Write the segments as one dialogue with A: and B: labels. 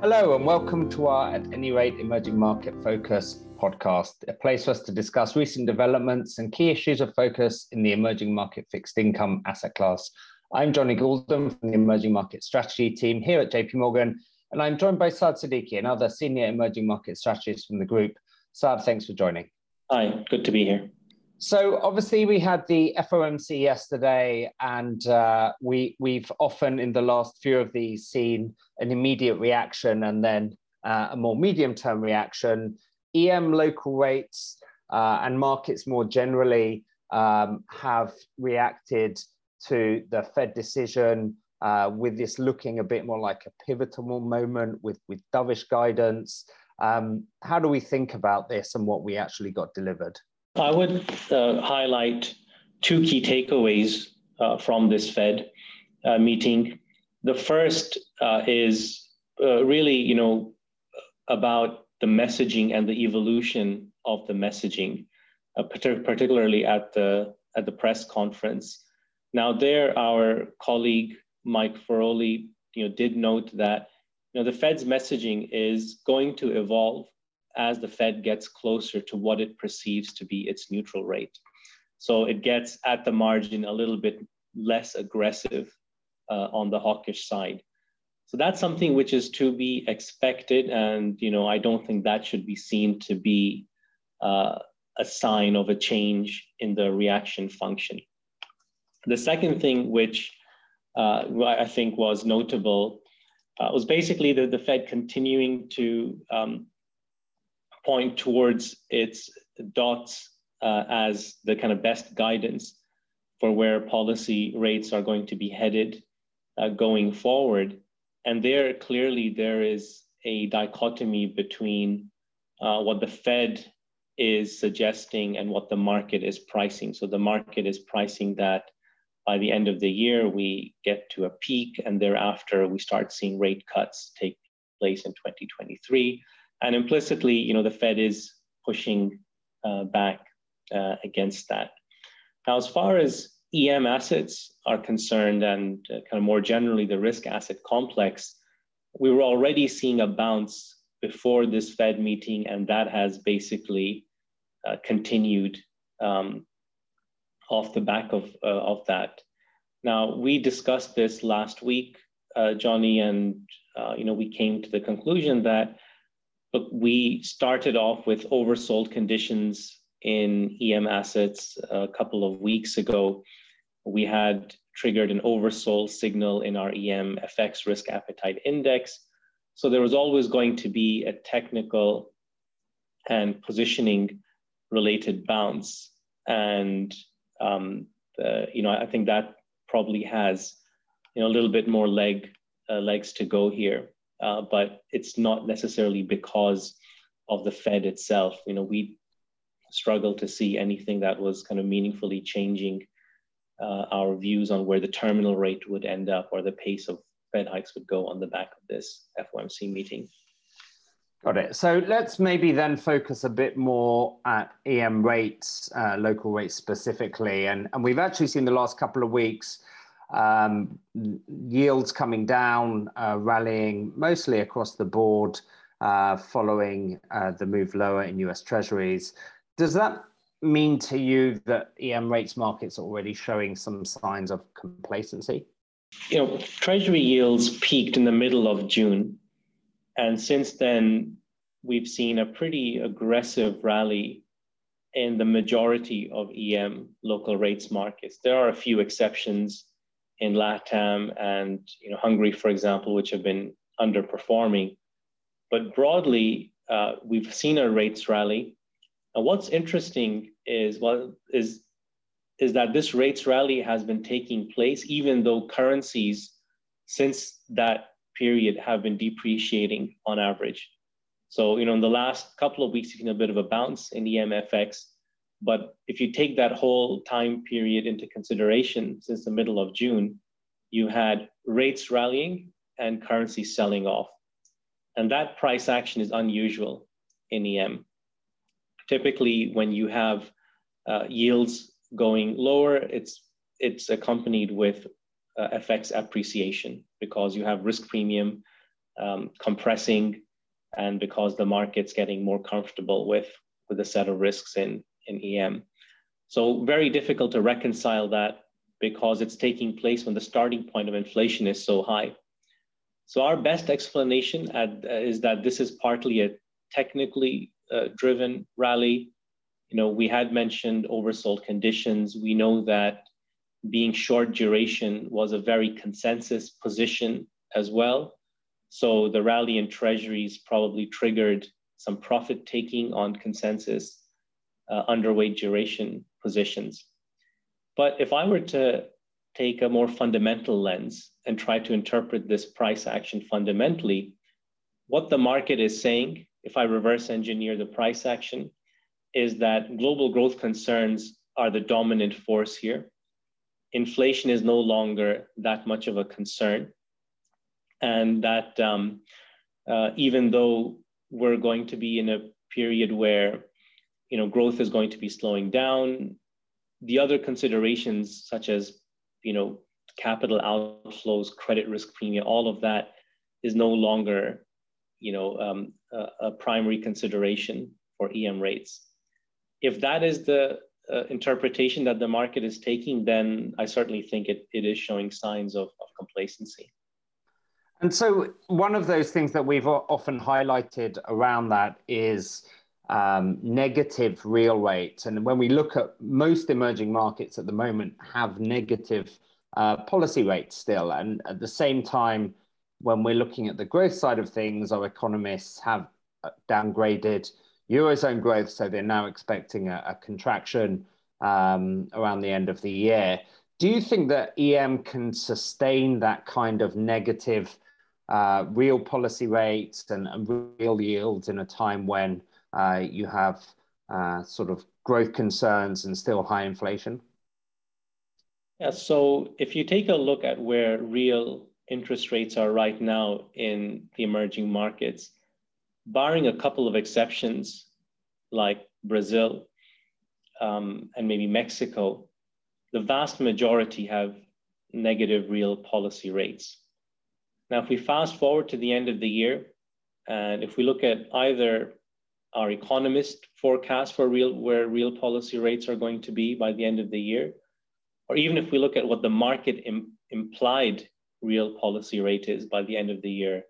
A: Hello, and welcome to our At Any Rate Emerging Market Focus podcast, a place for us to discuss recent developments and key issues of focus in the emerging market fixed income asset class. I'm Jonny Goulden from the Emerging Market Strategy team here at JP Morgan, and I'm joined by Saad Siddiqui, another senior emerging market strategist from the group. Saad, thanks for joining.
B: Hi, good to be here.
A: So obviously we had the FOMC yesterday, and uh, we we've often in the last few of these seen an immediate reaction and then uh, a more medium-term reaction. EM local rates uh, and markets more generally um, have reacted to the Fed decision uh, with this looking a bit more like a pivotal moment with with dovish guidance. Um, how do we think about this and what we actually got delivered?
B: I would uh, highlight two key takeaways uh, from this Fed uh, meeting. The first uh, is uh, really, you know, about the messaging and the evolution of the messaging, uh, particularly at the at the press conference. Now, there, our colleague Mike Feroli, you know, did note that you know the Fed's messaging is going to evolve as the Fed gets closer to what it perceives to be its neutral rate. So it gets at the margin a little bit less aggressive uh, on the hawkish side. So that's something which is to be expected, and you know I don't think that should be seen to be uh, a sign of a change in the reaction function. The second thing which uh, I think was notable uh, was basically the, the Fed continuing to um, point towards its dots uh, as the kind of best guidance for where policy rates are going to be headed uh, going forward. And there clearly there is a dichotomy between uh, what the Fed is suggesting and what the market is pricing. So the market is pricing that by the end of the year we get to a peak and thereafter we start seeing rate cuts take place in 2023 and implicitly, you know, the Fed is pushing uh, back uh, against that. Now, as far as EM assets are concerned, and uh, kind of more generally the risk asset complex, we were already seeing a bounce before this Fed meeting, and that has basically uh, continued um, off the back of uh, of that. Now, we discussed this last week, uh, Jonny, and you know, we came to the conclusion that Look, we started off with oversold conditions in EM assets a couple of weeks ago. We had triggered an oversold signal in our EM FX risk appetite index. So there was always going to be a technical and positioning related bounce. And, um, the, you know, I think that probably has, you know, a little bit more leg, uh, legs to go here uh, but it's not necessarily because of the Fed itself. You know, we struggle to see anything that was kind of meaningfully changing uh, our views on where the terminal rate would end up or the pace of Fed hikes would go on the back of this FOMC meeting.
A: Got it. So let's maybe then focus a bit more at EM rates, uh, local rates specifically. And, and we've actually seen the last couple of weeks um, yields coming down, uh, rallying mostly across the board uh, following uh, the move lower in US Treasuries. Does that mean to you that EM rates markets are already showing some signs of complacency?
B: You know, Treasury yields peaked in the middle of June. And since then, we've seen a pretty aggressive rally in the majority of EM local rates markets. There are a few exceptions in LATAM and you know, Hungary, for example, which have been underperforming. But broadly, uh, we've seen our rates rally. And what's interesting is well is is that this rates rally has been taking place even though currencies since that period have been depreciating on average. So you know in the last couple of weeks, you've seen a bit of a bounce in EMFX, but if you take that whole time period into consideration since the middle of June, you had rates rallying and currency selling off. And that price action is unusual in EM. Typically, when you have uh, yields going lower, it's, it's accompanied with uh, FX appreciation because you have risk premium um, compressing and because the market's getting more comfortable with, with the set of risks in, in EM. So very difficult to reconcile that because it's taking place when the starting point of inflation is so high. So our best explanation at, uh, is that this is partly a technically uh, driven rally. You know, we had mentioned oversold conditions. We know that being short duration was a very consensus position as well. So the rally in treasuries probably triggered some profit taking on consensus uh, underweight duration positions. But if I were to take a more fundamental lens and try to interpret this price action fundamentally, what the market is saying, if I reverse engineer the price action, is that global growth concerns are the dominant force here. Inflation is no longer that much of a concern and that um, uh, even though we're going to be in a period where you know growth is going to be slowing down, the other considerations such as you know capital outflows, credit risk premium, all of that is no longer you know um, a, a, primary consideration for EM rates. If that is the uh, interpretation that the market is taking, then I certainly think it, it is showing signs of, of complacency.
A: And so, one of those things that we've often highlighted around that is um, negative real rates. And when we look at most emerging markets at the moment, have negative uh, policy rates still. And at the same time, when we're looking at the growth side of things, our economists have uh, downgraded eurozone growth, so they're now expecting a, a contraction um, around the end of the year. Do you think that EM can sustain that kind of negative? uh, real policy rates and, and, real yields in a time when uh, you have uh, sort of growth concerns and still high inflation?
B: Yeah, so if you take a look at where real interest rates are right now in the emerging markets, barring a couple of exceptions like Brazil um, and maybe Mexico, the vast majority have negative real policy rates. Now, if we fast forward to the end of the year, and if we look at either our economist forecast for real where real policy rates are going to be by the end of the year, or even if we look at what the market Im- implied real policy rate is by the end of the year,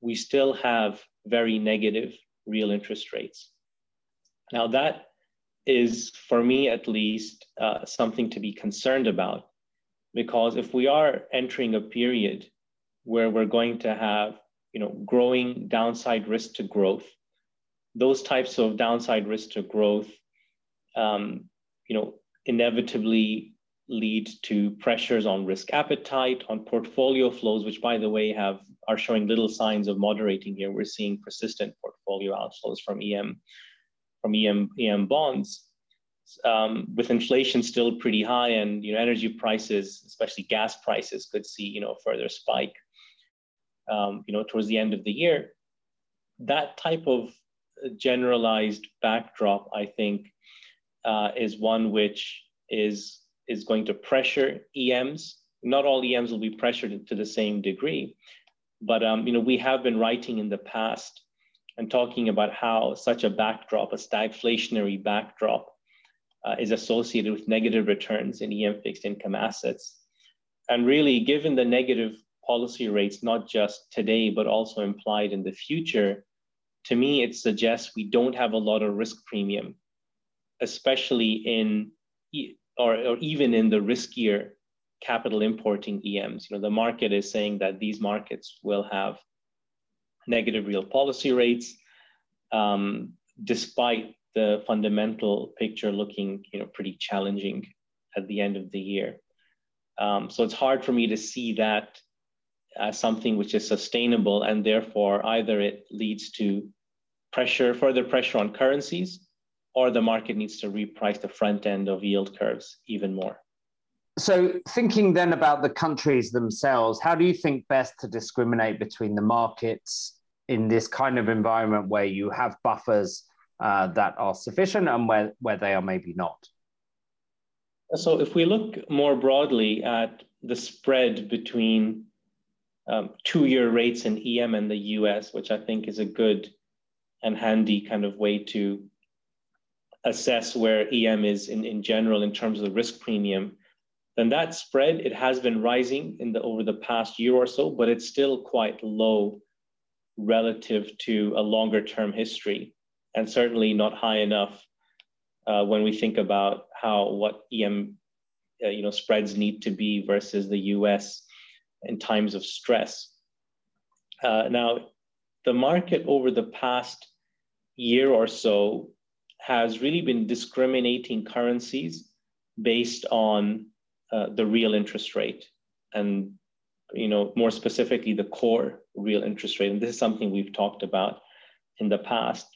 B: we still have very negative real interest rates. Now, that is, for me at least, uh, something to be concerned about, because if we are entering a period where we're going to have you know growing downside risk to growth those types of downside risk to growth um, you know inevitably lead to pressures on risk appetite on portfolio flows which by the way have are showing little signs of moderating here. We're seeing persistent portfolio outflows from em from em em bonds um, with inflation still pretty high and you know energy prices especially gas prices could see you know further spike um, you know, towards the end of the year, that type of generalized backdrop, I think, uh, is one which is is going to pressure EMs. Not all EMs will be pressured to the same degree, but um, you know, we have been writing in the past and talking about how such a backdrop, a stagflationary backdrop, uh, is associated with negative returns in EM fixed income assets. And really, given the negative policy rates, not just today, but also implied in the future, to me, it suggests we don't have a lot of risk premium, especially in, or, or even in the riskier capital importing EMs. You know, the market is saying that these markets will have negative real policy rates, um, despite the fundamental picture looking, you know, pretty challenging at the end of the year. Um, so it's hard for me to see that as something which is sustainable and therefore either it leads to pressure, further pressure on currencies, or the market needs to reprice the front end of yield curves even more.
A: So, thinking then about the countries themselves, how do you think best to discriminate between the markets in this kind of environment where you have buffers uh, that are sufficient and where, where they are maybe not?
B: So, if we look more broadly at the spread between um, two-year rates in EM and the US, which I think is a good and handy kind of way to assess where EM is in, in general in terms of the risk premium, then that spread, it has been rising in the over the past year or so, but it's still quite low relative to a longer term history, and certainly not high enough uh, when we think about how what EM uh, you know spreads need to be versus the US in times of stress. Uh, now, the market over the past year or so has really been discriminating currencies based on uh, the real interest rate and you know more specifically the core real interest rate and this is something we've talked about in the past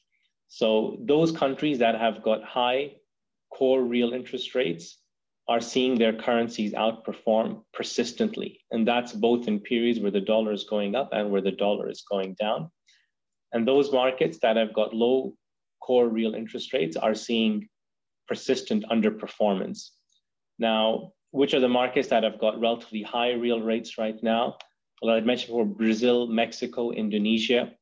B: so those countries that have got high core real interest rates are seeing their currencies outperform persistently and that's both in periods where the dollar is going up and where the dollar is going down and those markets that have got low core real interest rates are seeing persistent underperformance. Now, which are the markets that have got relatively high real rates right now? Well, I mentioned before Brazil, Mexico, Indonesia.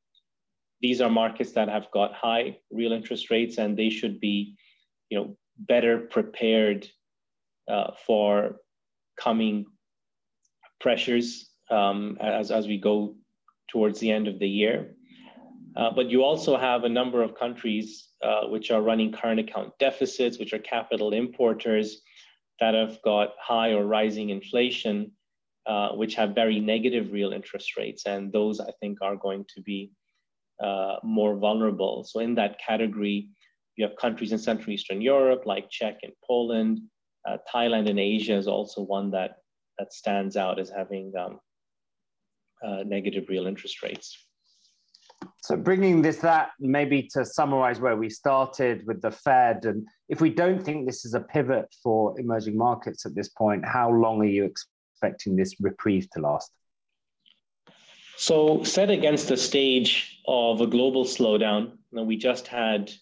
B: These are markets that have got high real interest rates, and they should be, you know, better prepared uh, for coming pressures um, as, as we go towards the end of the year. Uh, but you also have a number of countries uh, which are running current account deficits, which are capital importers that have got high or rising inflation, uh, which have very negative real interest rates. And those, I think, are going to be uh, more vulnerable. So, in that category, you have countries in Central Eastern Europe like Czech and Poland. Uh, Thailand and Asia is also one that, that stands out as having um, negative real interest rates.
A: So bringing this that maybe to summarize where we started with the Fed, and if we don't think this is a pivot for emerging markets at this point, how long are you expecting this reprieve to last?
B: So set against the stage of a global slowdown, we just had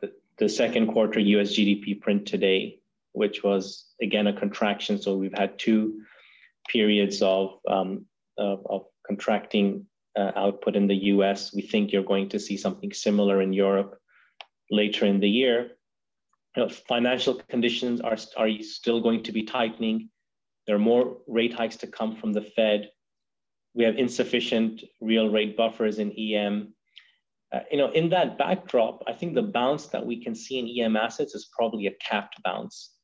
B: the, the second quarter US GDP print today, which was again a contraction. So we've had two periods of, um, of, of contracting uh, output in the US. We think you're going to see something similar in Europe later in the year. You know, financial conditions are, are still going to be tightening. There are more rate hikes to come from the Fed. We have insufficient real rate buffers in EM. Uh, you know, in that backdrop, I think the bounce that we can see in EM assets is probably a capped bounce.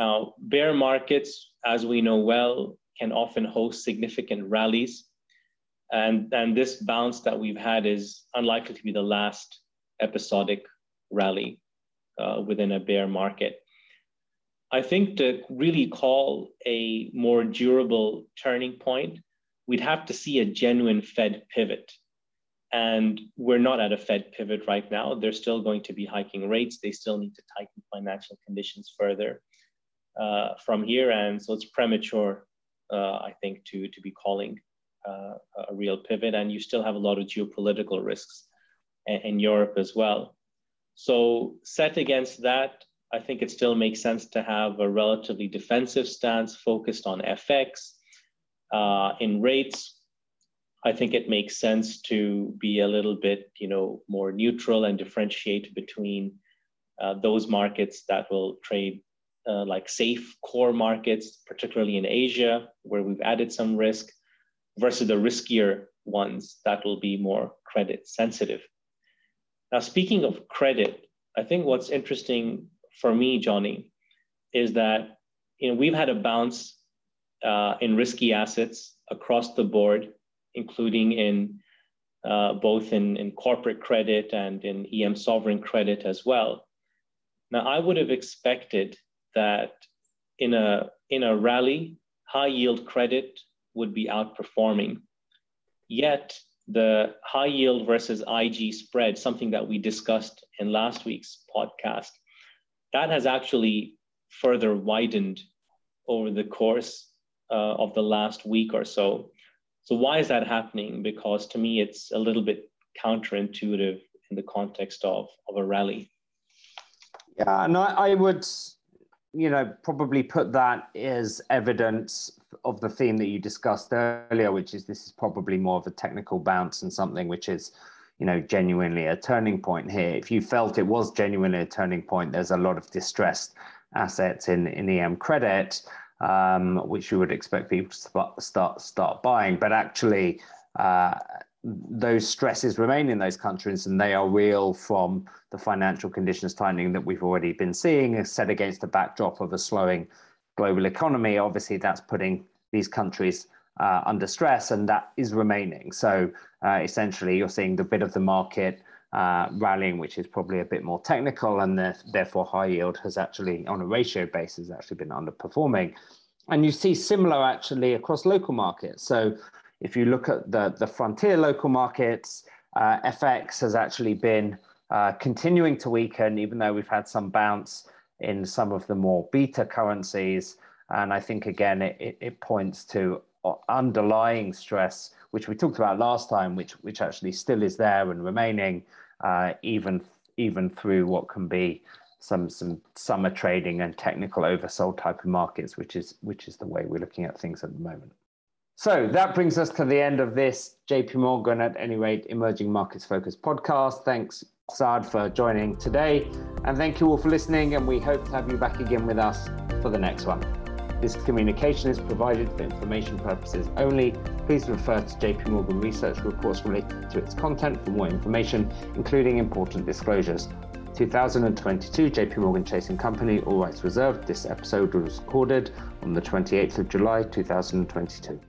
B: Now, bear markets, as we know well, can often host significant rallies. And, and this bounce that we've had is unlikely to be the last episodic rally uh, within a bear market. I think to really call a more durable turning point, we'd have to see a genuine Fed pivot. And we're not at a Fed pivot right now. They're still going to be hiking rates. They still need to tighten financial conditions further uh, from here. And so it's premature, uh, I think, to, to be calling uh, a real pivot, and you still have a lot of geopolitical risks in, in Europe as well. So, set against that, I think it still makes sense to have a relatively defensive stance focused on FX. Uh, in rates, I think it makes sense to be a little bit, you know, more neutral and differentiate between uh, those markets that will trade uh, like safe core markets, particularly in Asia, where we've added some risk, versus the riskier ones that will be more credit sensitive. Now, speaking of credit, I think what's interesting for me, Jonny, is that you know we've had a bounce uh, in risky assets across the board, including in uh, both in, in corporate credit and in EM sovereign credit as well. Now, I would have expected that in a in a rally, high yield credit would be outperforming. Yet the high yield versus IG spread, something that we discussed in last week's podcast, that has actually further widened over the course uh, of the last week or so. So, why is that happening? Because to me, it's a little bit counterintuitive in the context of, of a rally.
A: Yeah, I, I would, you know, probably put that as evidence of the theme that you discussed earlier, which is this is probably more of a technical bounce and something which is, you know, genuinely a turning point here. If you felt it was genuinely a turning point, there's a lot of distressed assets in in EM credit, um, which you would expect people to start start buying, but actually. Uh, those stresses remain in those countries and they are real from the financial conditions tightening that we've already been seeing set against the backdrop of a slowing global economy. Obviously that's putting these countries uh, under stress and that is remaining. So uh, essentially you're seeing the bit of the market uh, rallying which is probably a bit more technical and the, therefore high yield has actually on a ratio basis actually been underperforming. And you see similar actually across local markets. So if you look at the, the frontier local markets, uh, FX has actually been uh, continuing to weaken, even though we've had some bounce in some of the more beta currencies. And I think, again, it, it points to underlying stress, which we talked about last time, which, which actually still is there and remaining, uh, even, even through what can be some some summer trading and technical oversold type of markets, which is which is the way we're looking at things at the moment. So that brings us to the end of this JP Morgan at any rate emerging markets focused podcast. Thanks, Saad, for joining today. And thank you all for listening. And we hope to have you back again with us for the next one. This communication is provided for information purposes only. Please refer to JP Morgan research reports related to its content for more information, including important disclosures. 2022 JP Morgan Chase and Company, all rights reserved. This episode was recorded on the 28th of July 2022.